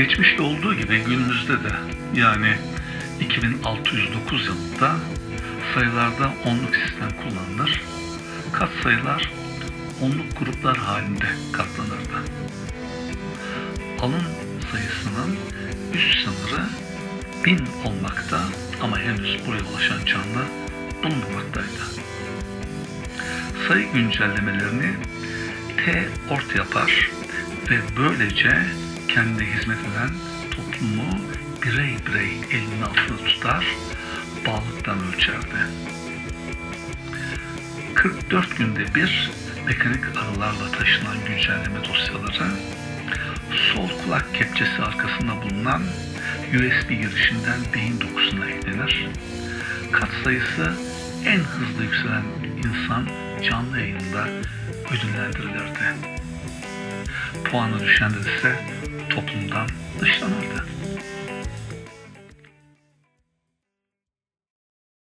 Geçmişte olduğu gibi günümüzde de yani 2609 yılında sayılarda onluk sistem kullanılır. Katsayılar onluk gruplar halinde katlanırdı. Alın sayısının üst sınırı 1000 olmakta ama henüz buraya ulaşan canlı bulunmamaktaydı. Sayı güncellemelerini T ort yapar ve böylece kendine hizmet eden toplumu birey birey elinin altında tutar, bağlılıktan ölçerdi. 44 günde bir mekanik aralarla taşınan güncelleme dosyaları sol kulak kepçesi arkasında bulunan USB girişinden beyin dokusuna eklenir. Kat sayısı en hızlı yükselen insan canlı yayında ödüllendirilirdi. Puanı düşenler ise.